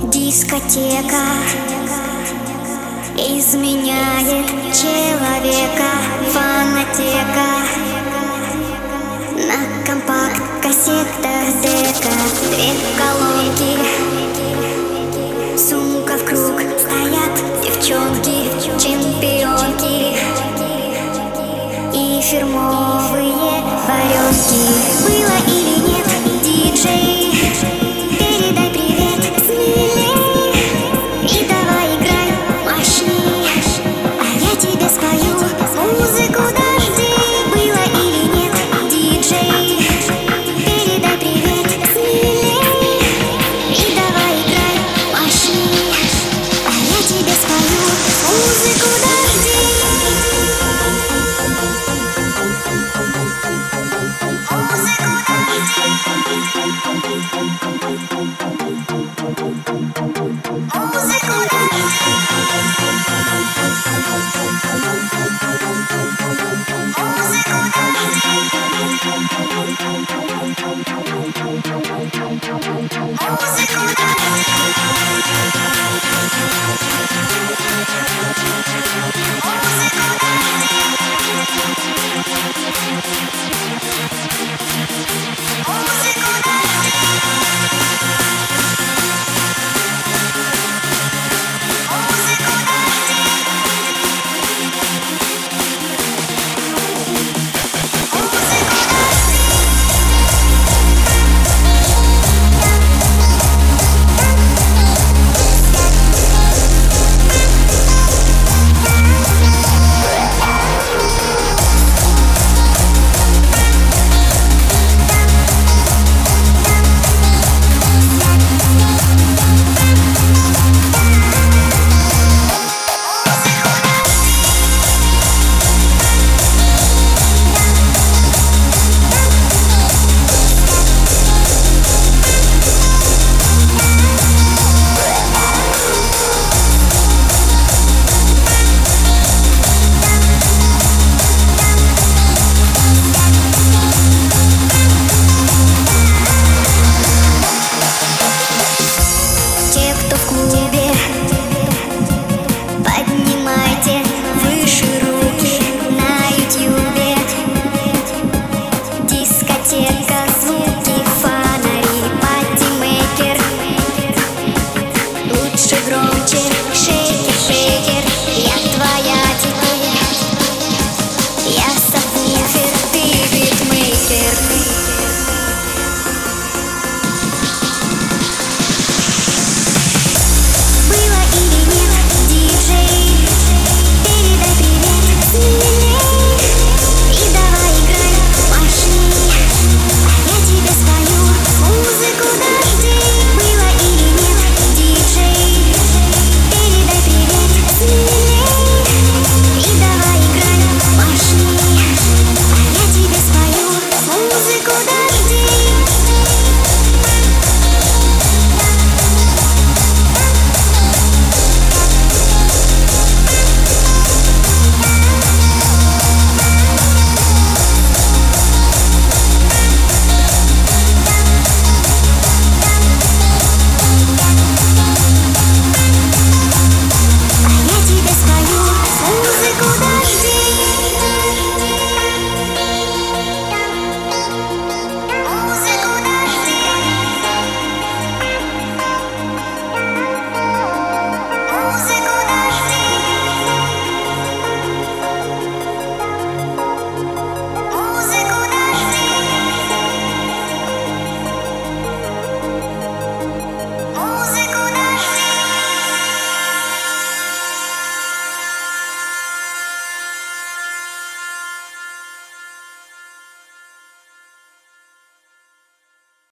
Дискотека изменяет человека. Фанатека на компакт-кассетах дека. Две колонки, сумка в круг Стоят. Девчонки, чемпионки И фирмовые варенки кто в клубе